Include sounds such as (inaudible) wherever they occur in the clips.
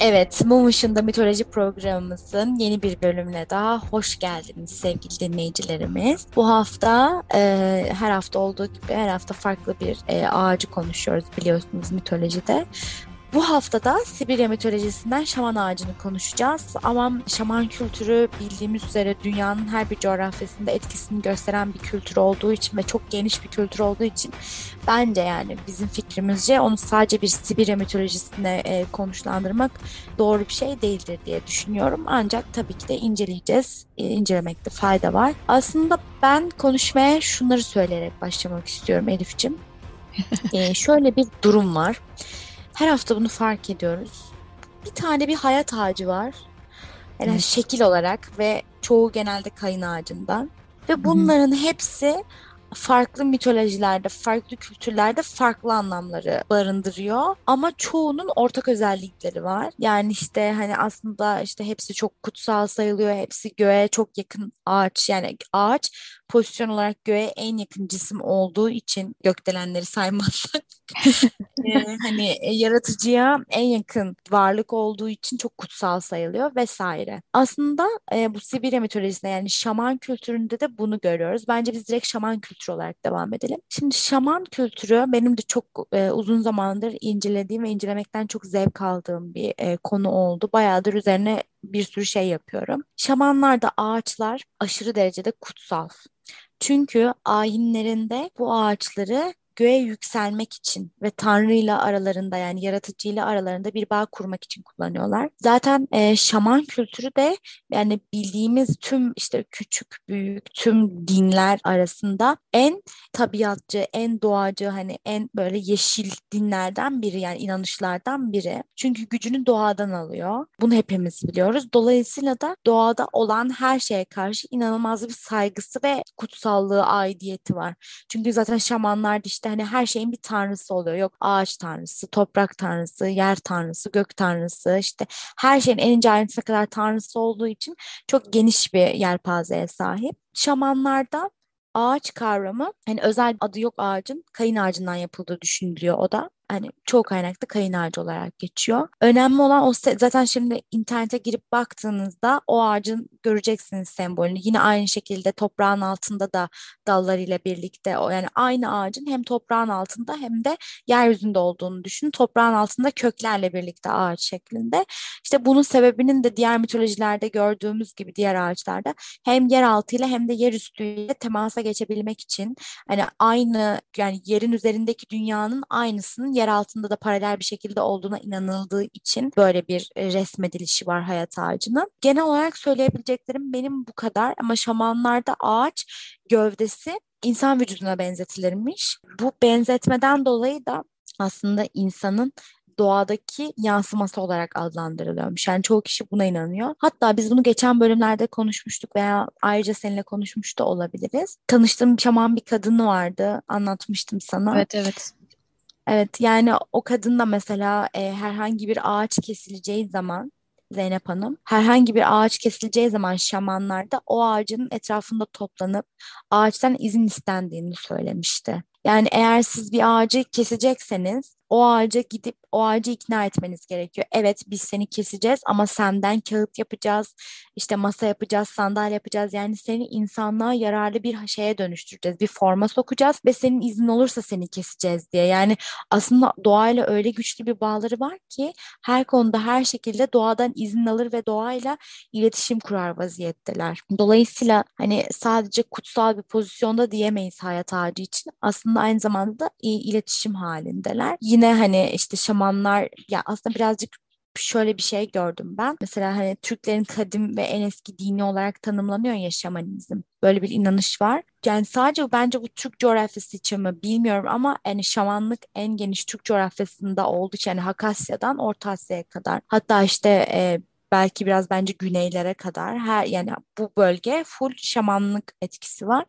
Evet, Mum Işığında Mitoloji programımızın yeni bir bölümüne daha hoş geldiniz sevgili dinleyicilerimiz. Bu hafta e, her hafta olduğu gibi her hafta farklı bir e, ağacı konuşuyoruz biliyorsunuz mitolojide. Bu haftada Sibirya mitolojisinden şaman ağacını konuşacağız. Ama şaman kültürü bildiğimiz üzere dünyanın her bir coğrafyasında etkisini gösteren bir kültür olduğu için ve çok geniş bir kültür olduğu için bence yani bizim fikrimizce onu sadece bir Sibirya mitolojisine e, konuşlandırmak doğru bir şey değildir diye düşünüyorum. Ancak tabii ki de inceleyeceğiz. E, incelemekte fayda var. Aslında ben konuşmaya şunları söyleyerek başlamak istiyorum Elif'ciğim. (laughs) e, şöyle bir durum var. Her hafta bunu fark ediyoruz. Bir tane bir hayat ağacı var. Yani evet. şekil olarak ve çoğu genelde kayın ağacından. Ve bunların Hı-hı. hepsi farklı mitolojilerde, farklı kültürlerde farklı anlamları barındırıyor. Ama çoğunun ortak özellikleri var. Yani işte hani aslında işte hepsi çok kutsal sayılıyor. Hepsi göğe çok yakın ağaç. Yani ağaç pozisyon olarak göğe en yakın cisim olduğu için gökdelenleri saymazsak (laughs) e, hani e, yaratıcıya en yakın varlık olduğu için çok kutsal sayılıyor vesaire. Aslında e, bu Sibirya mitolojisinde yani şaman kültüründe de bunu görüyoruz. Bence biz direkt şaman kültürü olarak devam edelim. Şimdi şaman kültürü benim de çok e, uzun zamandır incelediğim ve incelemekten çok zevk aldığım bir e, konu oldu. Bayağıdır üzerine bir sürü şey yapıyorum. Şamanlarda ağaçlar aşırı derecede kutsal. Çünkü ayinlerinde bu ağaçları göğe yükselmek için ve Tanrı ile aralarında yani yaratıcı ile aralarında bir bağ kurmak için kullanıyorlar. Zaten e, şaman kültürü de yani bildiğimiz tüm işte küçük büyük tüm dinler arasında en tabiatçı, en doğacı hani en böyle yeşil dinlerden biri yani inanışlardan biri. Çünkü gücünü doğadan alıyor. Bunu hepimiz biliyoruz. Dolayısıyla da doğada olan her şeye karşı inanılmaz bir saygısı ve kutsallığı, aidiyeti var. Çünkü zaten şamanlar işte hani her şeyin bir tanrısı oluyor. Yok ağaç tanrısı, toprak tanrısı, yer tanrısı, gök tanrısı işte her şeyin en ince ayrıntısına kadar tanrısı olduğu için çok geniş bir yelpazeye sahip. Şamanlarda ağaç kavramı hani özel adı yok ağacın kayın ağacından yapıldığı düşünülüyor o da hani çoğu kaynakta kayın ağacı olarak geçiyor. Önemli olan o zaten şimdi internete girip baktığınızda o ağacın göreceksiniz sembolünü. Yine aynı şekilde toprağın altında da dallarıyla birlikte o yani aynı ağacın hem toprağın altında hem de yeryüzünde olduğunu düşünün. Toprağın altında köklerle birlikte ağaç şeklinde. İşte bunun sebebinin de diğer mitolojilerde gördüğümüz gibi diğer ağaçlarda hem yer altıyla hem de yer üstüyle temasa geçebilmek için hani aynı yani yerin üzerindeki dünyanın aynısının yer altında da paralel bir şekilde olduğuna inanıldığı için böyle bir e, resmedilişi var hayat ağacının. Genel olarak söyleyebileceklerim benim bu kadar ama şamanlarda ağaç gövdesi insan vücuduna benzetilirmiş. Bu benzetmeden dolayı da aslında insanın doğadaki yansıması olarak adlandırılıyormuş. Yani çoğu kişi buna inanıyor. Hatta biz bunu geçen bölümlerde konuşmuştuk veya ayrıca seninle konuşmuş da olabiliriz. Tanıştığım şaman bir kadını vardı. Anlatmıştım sana. Evet evet. Evet yani o kadın da mesela e, herhangi bir ağaç kesileceği zaman Zeynep Hanım herhangi bir ağaç kesileceği zaman şamanlar da o ağacın etrafında toplanıp ağaçtan izin istendiğini söylemişti. Yani eğer siz bir ağacı kesecekseniz o ağaca gidip o ağacı ikna etmeniz gerekiyor. Evet biz seni keseceğiz ama senden kağıt yapacağız, işte masa yapacağız, sandalye yapacağız. Yani seni insanlığa yararlı bir şeye dönüştüreceğiz. Bir forma sokacağız ve senin izin olursa seni keseceğiz diye. Yani aslında doğayla öyle güçlü bir bağları var ki her konuda her şekilde doğadan izin alır ve doğayla iletişim kurar vaziyetteler. Dolayısıyla hani sadece kutsal bir pozisyonda diyemeyiz hayat ağacı için. Aslında aynı zamanda da iletişim halindeler. Yine hani işte şaman zamanlar ya aslında birazcık şöyle bir şey gördüm ben. Mesela hani Türklerin kadim ve en eski dini olarak tanımlanıyor ya şamanizm. Böyle bir inanış var. Yani sadece bence bu Türk coğrafyası için mi bilmiyorum ama yani şamanlık en geniş Türk coğrafyasında olduğu için yani Hakasya'dan Orta Asya'ya kadar. Hatta işte e, belki biraz bence güneylere kadar her yani bu bölge full şamanlık etkisi var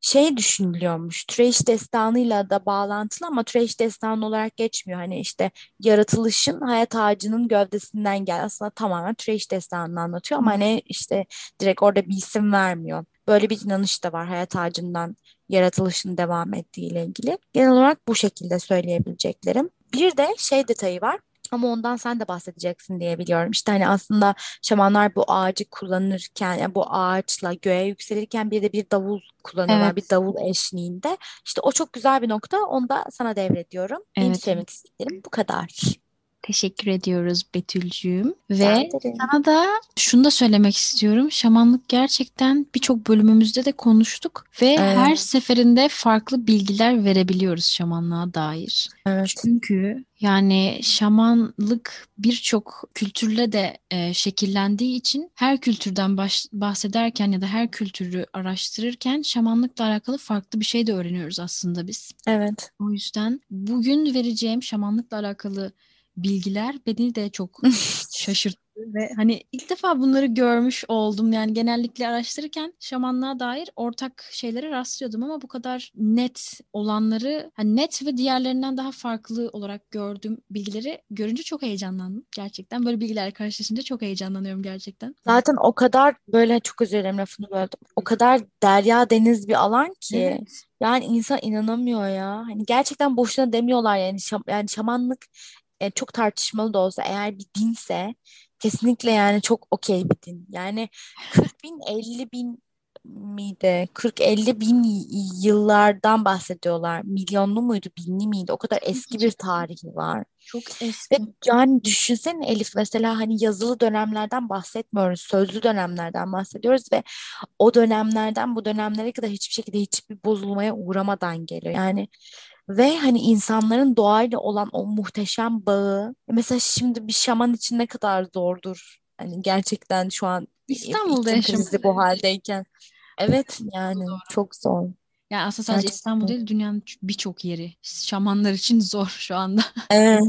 şey düşünülüyormuş. Trash destanıyla da bağlantılı ama trash destanı olarak geçmiyor. Hani işte yaratılışın hayat ağacının gövdesinden gel. Aslında tamamen trash destanını anlatıyor ama hani işte direkt orada bir isim vermiyor. Böyle bir inanış da var hayat ağacından yaratılışın devam ettiği ile ilgili. Genel olarak bu şekilde söyleyebileceklerim. Bir de şey detayı var. Ama ondan sen de bahsedeceksin diye biliyorum. İşte hani aslında şamanlar bu ağacı kullanırken, yani bu ağaçla göğe yükselirken bir de bir davul kullanıyorlar. Bir Evet, davul eşliğinde. İşte o çok güzel bir nokta. Onu da sana devrediyorum. Benim evet. söylemek istediklerim bu kadar. Teşekkür ediyoruz Betülcüğüm. Ve sana da şunu da söylemek istiyorum. Şamanlık gerçekten birçok bölümümüzde de konuştuk ve her Evet, seferinde farklı bilgiler verebiliyoruz şamanlığa dair. evet. Çünkü yani şamanlık birçok kültürle de e, şekillendiği için her kültürden baş- bahsederken ya da her kültürü araştırırken şamanlıkla alakalı farklı bir şey de öğreniyoruz aslında biz. Evet. O yüzden bugün vereceğim şamanlıkla alakalı bilgiler beni de çok (laughs) şaşırttı ve hani ilk defa bunları görmüş oldum. Yani genellikle araştırırken şamanlığa dair ortak şeylere rastlıyordum ama bu kadar net olanları hani net ve diğerlerinden daha farklı olarak gördüğüm bilgileri görünce çok heyecanlandım. Gerçekten böyle bilgilerle karşılaşınca çok heyecanlanıyorum gerçekten. Zaten o kadar böyle çok özür dilerim lafını böldüm. O kadar derya deniz bir alan ki. Evet. Yani insan inanamıyor ya. Hani gerçekten boşuna demiyorlar yani şam, yani şamanlık e, çok tartışmalı da olsa eğer bir dinse kesinlikle yani çok okey bir din. Yani 40 bin 50 bin miydi? 40-50 bin yıllardan bahsediyorlar. Milyonlu muydu, binli miydi? O kadar eski bir tarihi var. çok Ve eski. yani düşünsene Elif mesela hani yazılı dönemlerden bahsetmiyoruz. Sözlü dönemlerden bahsediyoruz ve o dönemlerden bu dönemlere kadar hiçbir şekilde hiçbir bozulmaya uğramadan geliyor. Yani ve hani insanların doğayla olan o muhteşem bağı mesela şimdi bir şaman için ne kadar zordur. Hani gerçekten şu an İstanbul'da iklim yaşamak bu haldeyken. Evet yani çok zor. Yani aslında sadece İstanbul Gerçekten. değil dünyanın birçok yeri şamanlar için zor şu anda. (laughs) Evet,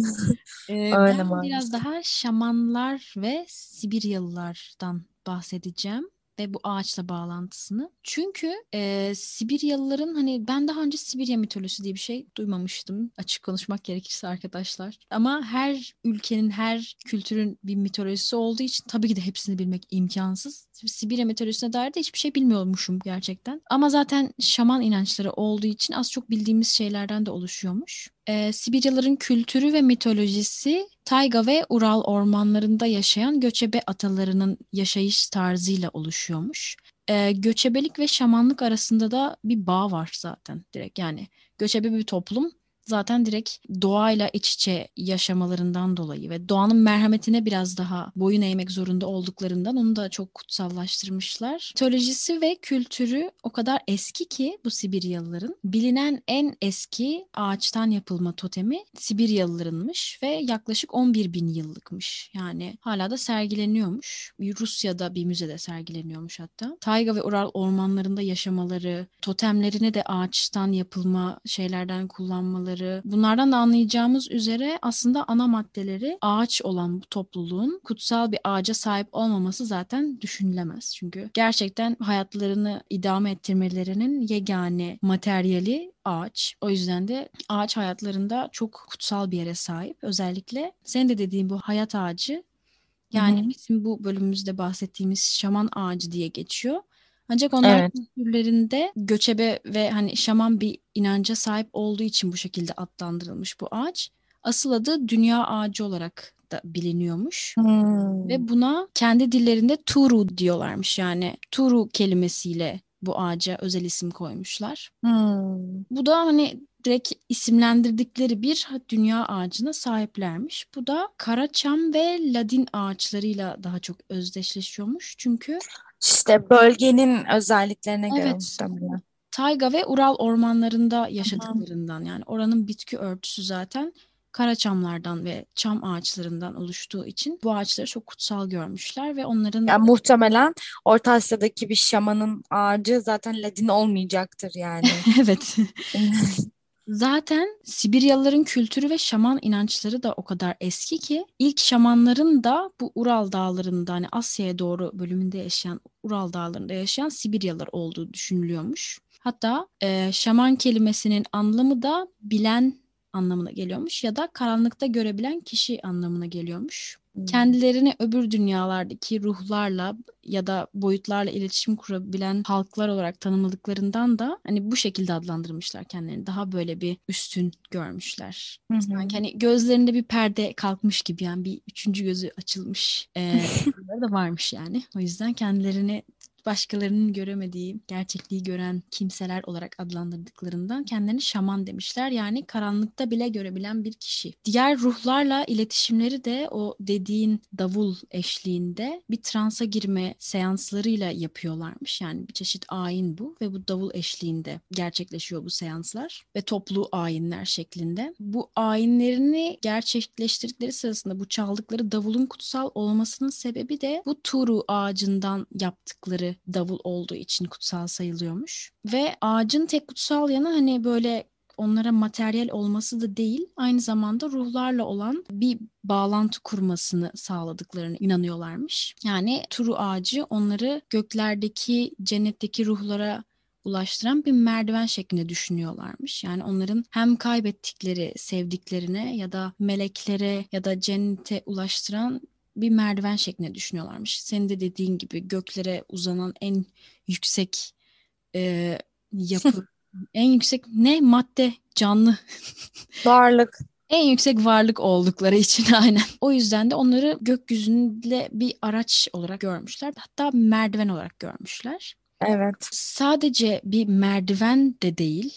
Ee, öyle ben biraz daha şamanlar ve Sibiryalılardan bahsedeceğim ve bu ağaçla bağlantısını. Çünkü e, Sibiryalıların hani ben daha önce Sibirya mitolojisi diye bir şey duymamıştım açık konuşmak gerekirse arkadaşlar. Ama her ülkenin, her kültürün bir mitolojisi olduğu için tabii ki de hepsini bilmek imkansız. Sibirya mitolojisine dair de hiçbir şey bilmiyormuşum gerçekten. Ama zaten şaman inançları olduğu için az çok bildiğimiz şeylerden de oluşuyormuş. Ee, Sibiryalıların kültürü ve mitolojisi tayga ve Ural ormanlarında yaşayan göçebe atalarının yaşayış tarzıyla oluşuyormuş. Ee, göçebelik ve şamanlık arasında da bir bağ var zaten direkt yani göçebe bir toplum zaten direkt doğayla iç içe yaşamalarından dolayı ve doğanın merhametine biraz daha boyun eğmek zorunda olduklarından onu da çok kutsallaştırmışlar. Mitolojisi ve kültürü o kadar eski ki bu Sibiryalıların bilinen en eski ağaçtan yapılma totemi Sibiryalılarınmış ve yaklaşık 11 bin yıllıkmış. Yani hala da sergileniyormuş. Rusya'da bir müzede sergileniyormuş hatta. Tayga ve Ural ormanlarında yaşamaları, totemlerini de ağaçtan yapılma şeylerden kullanmaları. Bunlardan da anlayacağımız üzere aslında ana maddeleri ağaç olan bu topluluğun kutsal bir ağaca sahip olmaması zaten düşünülemez. Çünkü gerçekten hayatlarını idame ettirmelerinin yegane materyali ağaç. O yüzden de ağaç hayatlarında çok kutsal bir yere sahip. Özellikle senin de dediğin bu hayat ağacı yani hı. bizim bu bölümümüzde bahsettiğimiz şaman ağacı diye geçiyor. Ancak onlar Evet. kültürlerinde göçebe ve hani şaman bir inanca sahip olduğu için bu şekilde adlandırılmış bu ağaç. Asıl adı dünya ağacı olarak da biliniyormuş. Hmm. Ve buna kendi dillerinde Turu diyorlarmış. Yani Turu kelimesiyle bu ağaca özel isim koymuşlar. Hmm. Bu da hani direkt isimlendirdikleri bir dünya ağacına sahiplermiş. Bu da Karaçam ve Ladin ağaçlarıyla daha çok özdeşleşiyormuş. Çünkü İşte bölgenin özelliklerine göre evet muhtemelen. Tayga ve Ural ormanlarında yaşadıklarından yani oranın bitki örtüsü zaten karaçamlardan ve çam ağaçlarından oluştuğu için bu ağaçları çok kutsal görmüşler ve onların Yani muhtemelen Orta Asya'daki bir şamanın ağacı zaten Ladin olmayacaktır yani. (laughs) evet Zaten Sibiryalıların kültürü ve şaman inançları da o kadar eski ki ilk şamanların da bu Ural dağlarında hani Asya'ya doğru bölümünde yaşayan Ural dağlarında yaşayan Sibiryalılar olduğu düşünülüyormuş. Hatta e, şaman kelimesinin anlamı da bilen anlamına geliyormuş ya da karanlıkta görebilen kişi anlamına geliyormuş. Hmm. Kendilerini öbür dünyalardaki ruhlarla ya da boyutlarla iletişim kurabilen halklar olarak tanımladıklarından da hani bu şekilde adlandırmışlar kendilerini. Daha böyle bir üstün görmüşler. Hı hı. Sanki hani gözlerinde bir perde kalkmış gibi yani bir üçüncü gözü açılmış. Ee, (laughs) da varmış yani. O yüzden kendilerini başkalarının göremediği gerçekliği gören kimseler olarak adlandırdıklarından kendilerini şaman demişler. Yani karanlıkta bile görebilen bir kişi. Diğer ruhlarla iletişimleri de o dediğin davul eşliğinde bir transa girme seanslarıyla yapıyorlarmış. Yani bir çeşit ayin bu ve bu davul eşliğinde gerçekleşiyor bu seanslar ve toplu ayinler şeklinde. Bu ayinlerini gerçekleştirdikleri sırasında bu çaldıkları davulun kutsal olmasının sebebi de bu turu ağacından yaptıkları davul olduğu için kutsal sayılıyormuş. Ve ağacın tek kutsal yanı hani böyle onlara materyal olması da değil, aynı zamanda ruhlarla olan bir bağlantı kurmasını sağladıklarını inanıyorlarmış. Yani turu ağacı onları göklerdeki, cennetteki ruhlara ulaştıran bir merdiven şeklinde düşünüyorlarmış. Yani onların hem kaybettikleri sevdiklerine ya da meleklere ya da cennete ulaştıran bir merdiven şeklinde düşünüyorlarmış. Senin de dediğin gibi göklere uzanan en yüksek e, yapı, (laughs) en yüksek ne madde canlı (laughs) Varlık. en yüksek varlık oldukları için (laughs) aynen. O yüzden de onları gökyüzünde bir araç olarak görmüşler. Hatta merdiven olarak görmüşler. Evet. Sadece bir merdiven de değil,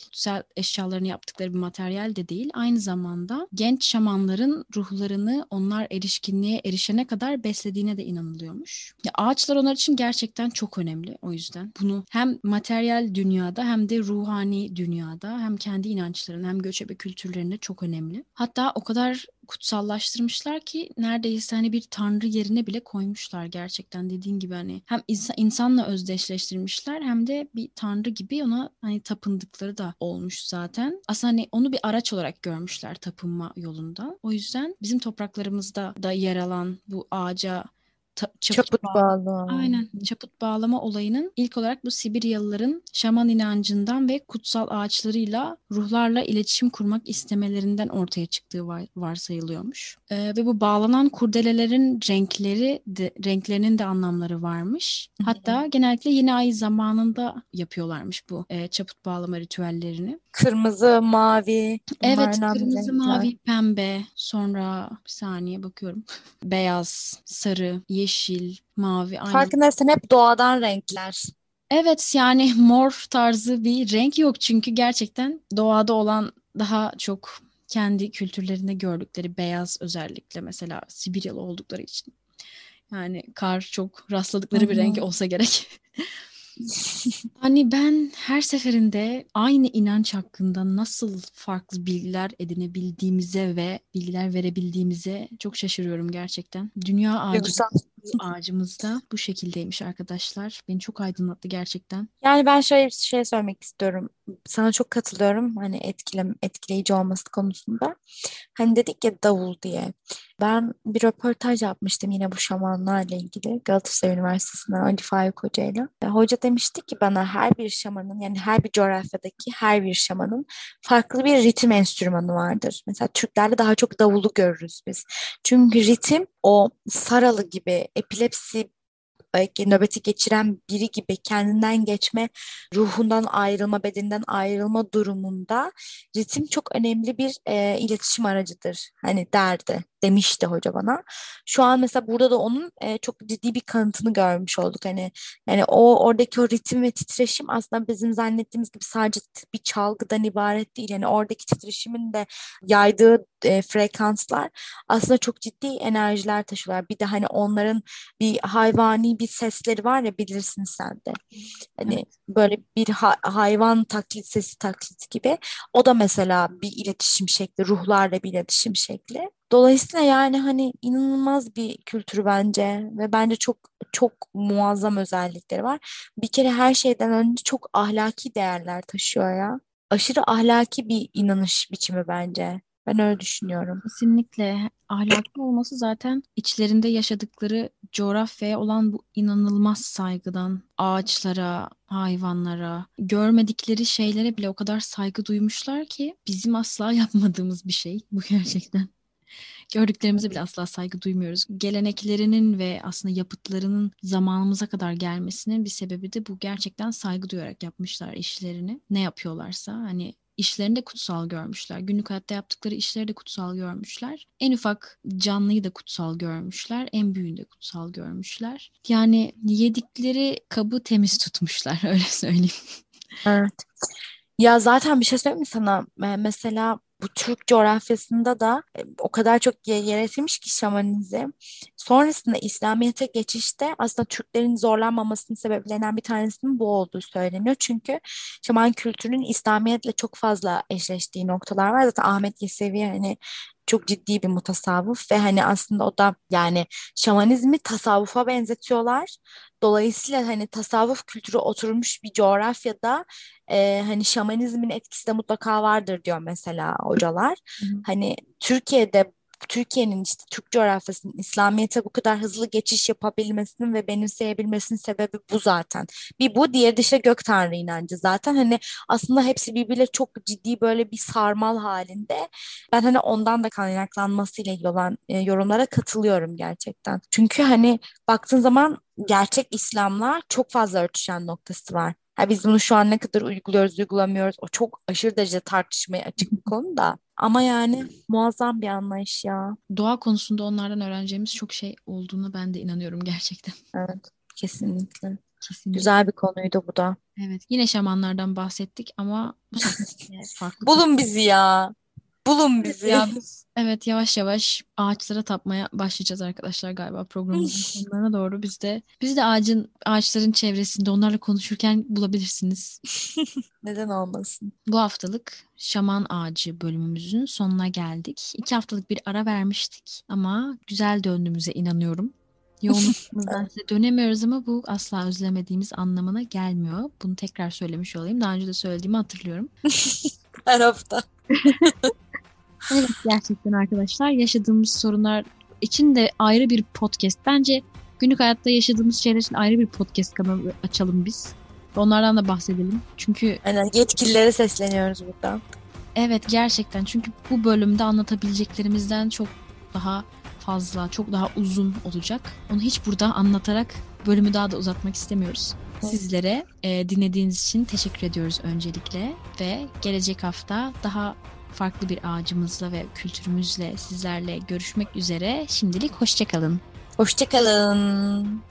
eşyalarını yaptıkları bir materyal de değil, aynı zamanda genç şamanların ruhlarını onlar erişkinliğe erişene kadar beslediğine de inanılıyormuş. Ya ağaçlar onlar için gerçekten çok önemli o yüzden. Bunu hem materyal dünyada hem de ruhani dünyada hem kendi inançlarında hem göçebe kültürlerinde çok önemli. Hatta o kadar kutsallaştırmışlar ki neredeyse hani bir tanrı yerine bile koymuşlar gerçekten dediğin gibi hani hem insan, insanla özdeşleştirmişler hem de bir tanrı gibi ona hani tapındıkları da olmuş zaten. Aslında hani onu bir araç olarak görmüşler tapınma yolunda. O yüzden bizim topraklarımızda da yer alan bu ağaca ta- çaput, Çaput bağ- bağlı. Aynen. Çaput bağlama olayının ilk olarak bu Sibiryalıların şaman inancından ve kutsal ağaçlarıyla ruhlarla iletişim kurmak istemelerinden ortaya çıktığı var, varsayılıyormuş. Ee, ve bu bağlanan kurdelelerin renkleri de, renklerinin de anlamları varmış. Hatta genellikle yeni ay zamanında yapıyorlarmış bu e, çaput bağlama ritüellerini. Kırmızı, mavi. Evet, kırmızı, renkler. mavi, pembe, sonra bir saniye bakıyorum. (laughs) Beyaz, sarı, yeşil, mavi, aynen. Farkındaysan hep doğadan renkler. Evet yani mor tarzı bir renk yok çünkü gerçekten doğada olan daha çok kendi kültürlerinde gördükleri beyaz özellikle mesela Sibiryalı oldukları için. Yani kar çok rastladıkları bir renk olsa gerek. (laughs) Hani ben her seferinde aynı inanç hakkında nasıl farklı bilgiler edinebildiğimize ve bilgiler verebildiğimize çok şaşırıyorum gerçekten. Dünya ağacı Duygusal. Ağacımız da bu şekildeymiş arkadaşlar. Beni çok aydınlattı gerçekten. Yani ben şöyle bir şey söylemek istiyorum. Sana çok katılıyorum. Hani etkile, etkileyici olması konusunda. Hani dedik ya davul diye. Ben bir röportaj yapmıştım yine bu şamanlarla ilgili Galatasaray Üniversitesi'nden Ali Faik Hoca ile. Hoca demişti ki bana her bir şamanın yani her bir coğrafyadaki her bir şamanın farklı bir ritim enstrümanı vardır. Mesela Türklerde daha çok davulu görürüz biz. Çünkü ritim o saralı gibi epilepsi belki nöbeti geçiren biri gibi kendinden geçme, ruhundan ayrılma, bedeninden ayrılma durumunda ritim çok önemli bir e, iletişim aracıdır. Hani derdi demişti hoca bana. Şu an mesela burada da onun e, çok ciddi bir kanıtını görmüş olduk. Hani yani o oradaki o ritim ve titreşim aslında bizim zannettiğimiz gibi sadece bir çalgıdan ibaret değil. Yani oradaki titreşimin de yaydığı e, frekanslar aslında çok ciddi enerjiler taşıyorlar. Bir de hani onların bir hayvani bir sesleri var ya bilirsin sen de. Hani böyle bir ha- hayvan taklit sesi taklit gibi. O da mesela bir iletişim şekli, ruhlarla bir iletişim şekli. Dolayısıyla yani hani inanılmaz bir kültür bence ve bence çok çok muazzam özellikleri var. Bir kere her şeyden önce çok ahlaki değerler taşıyor ya. Aşırı ahlaki bir inanış biçimi bence. Ben öyle düşünüyorum. Kesinlikle ahlaklı olması zaten içlerinde yaşadıkları coğrafyaya olan bu inanılmaz saygıdan ağaçlara, hayvanlara, görmedikleri şeylere bile o kadar saygı duymuşlar ki bizim asla (laughs) yapmadığımız bir şey bu gerçekten. Gördüklerimize bile asla saygı duymuyoruz. Geleneklerinin ve aslında yapıtlarının zamanımıza kadar gelmesinin bir sebebi de bu gerçekten saygı duyarak yapmışlar işlerini. Ne yapıyorlarsa hani işlerini de kutsal görmüşler. Günlük hayatta yaptıkları işleri de kutsal görmüşler. En ufak canlıyı da kutsal görmüşler. En büyüğünü de kutsal görmüşler. Yani yedikleri kabı temiz tutmuşlar (laughs) öyle söyleyeyim. Evet. Ya zaten bir şey söyleyeyim mi sana? Mesela bu Türk coğrafyasında da e, o kadar çok yer etmiş ki şamanizm. Sonrasında İslamiyet'e geçişte aslında Türklerin zorlanmamasının sebeplerinden bir tanesinin bu olduğu söyleniyor. Çünkü şaman kültürünün İslamiyet'le çok fazla eşleştiği noktalar var. Zaten Ahmet Yesevi hani çok ciddi bir mutasavvuf ve hani aslında o da yani şamanizmi tasavvufa benzetiyorlar. Dolayısıyla hani tasavvuf kültürü oturmuş bir coğrafyada e, hani şamanizmin etkisi de mutlaka vardır diyor mesela hocalar. Hı. Hani Türkiye'de Türkiye'nin işte Türk coğrafyasının İslamiyet'e bu kadar hızlı geçiş yapabilmesinin ve benimseyebilmesinin sebebi bu zaten. Bir bu, diğeri de işte gök tanrı inancı zaten. Hani aslında hepsi birbiriyle çok ciddi böyle bir sarmal halinde. Ben hani ondan da kaynaklanmasıyla ilgili olan e, yorumlara katılıyorum gerçekten. Çünkü hani baktığın zaman gerçek İslam'la çok fazla örtüşen noktası var. Ha biz bunu şu an ne kadar uyguluyoruz, uygulamıyoruz. O çok aşırı derece tartışmaya açık bir konu da. Ama yani muazzam bir anlayış ya. Doğa konusunda onlardan öğreneceğimiz çok şey olduğunu ben de inanıyorum gerçekten. Evet, kesinlikle. Kesinlikle. Güzel bir konuydu bu da. Evet. Yine şamanlardan bahsettik ama bu farklı. (laughs) Bulun bizi ya. Bulun bizi. Ya biz, evet yavaş yavaş ağaçlara tapmaya başlayacağız arkadaşlar galiba programımızın sonlarına doğru. Biz de biz de ağacın ağaçların çevresinde onlarla konuşurken bulabilirsiniz. (laughs) Neden olmasın? Bu haftalık şaman ağacı bölümümüzün sonuna geldik. İki haftalık bir ara vermiştik ama güzel döndüğümüze inanıyorum. (laughs) Yoğunluğumuzdan size dönemiyoruz ama bu asla özlemediğimiz anlamına gelmiyor. Bunu tekrar söylemiş olayım. Daha önce de söylediğimi hatırlıyorum. (laughs) Her hafta. Evet gerçekten arkadaşlar yaşadığımız sorunlar için de ayrı bir podcast. Bence günlük hayatta yaşadığımız şeyler için ayrı bir podcast kanalı açalım biz. Onlardan da bahsedelim. Çünkü Aynen yetkililere sesleniyoruz buradan. Evet gerçekten çünkü bu bölümde anlatabileceklerimizden çok daha fazla, çok daha uzun olacak. Onu hiç burada anlatarak bölümü daha da uzatmak istemiyoruz. Sizlere e, dinlediğiniz için teşekkür ediyoruz öncelikle ve gelecek hafta daha farklı bir ağacımızla ve kültürümüzle sizlerle görüşmek üzere. Şimdilik hoşçakalın. Hoşçakalın.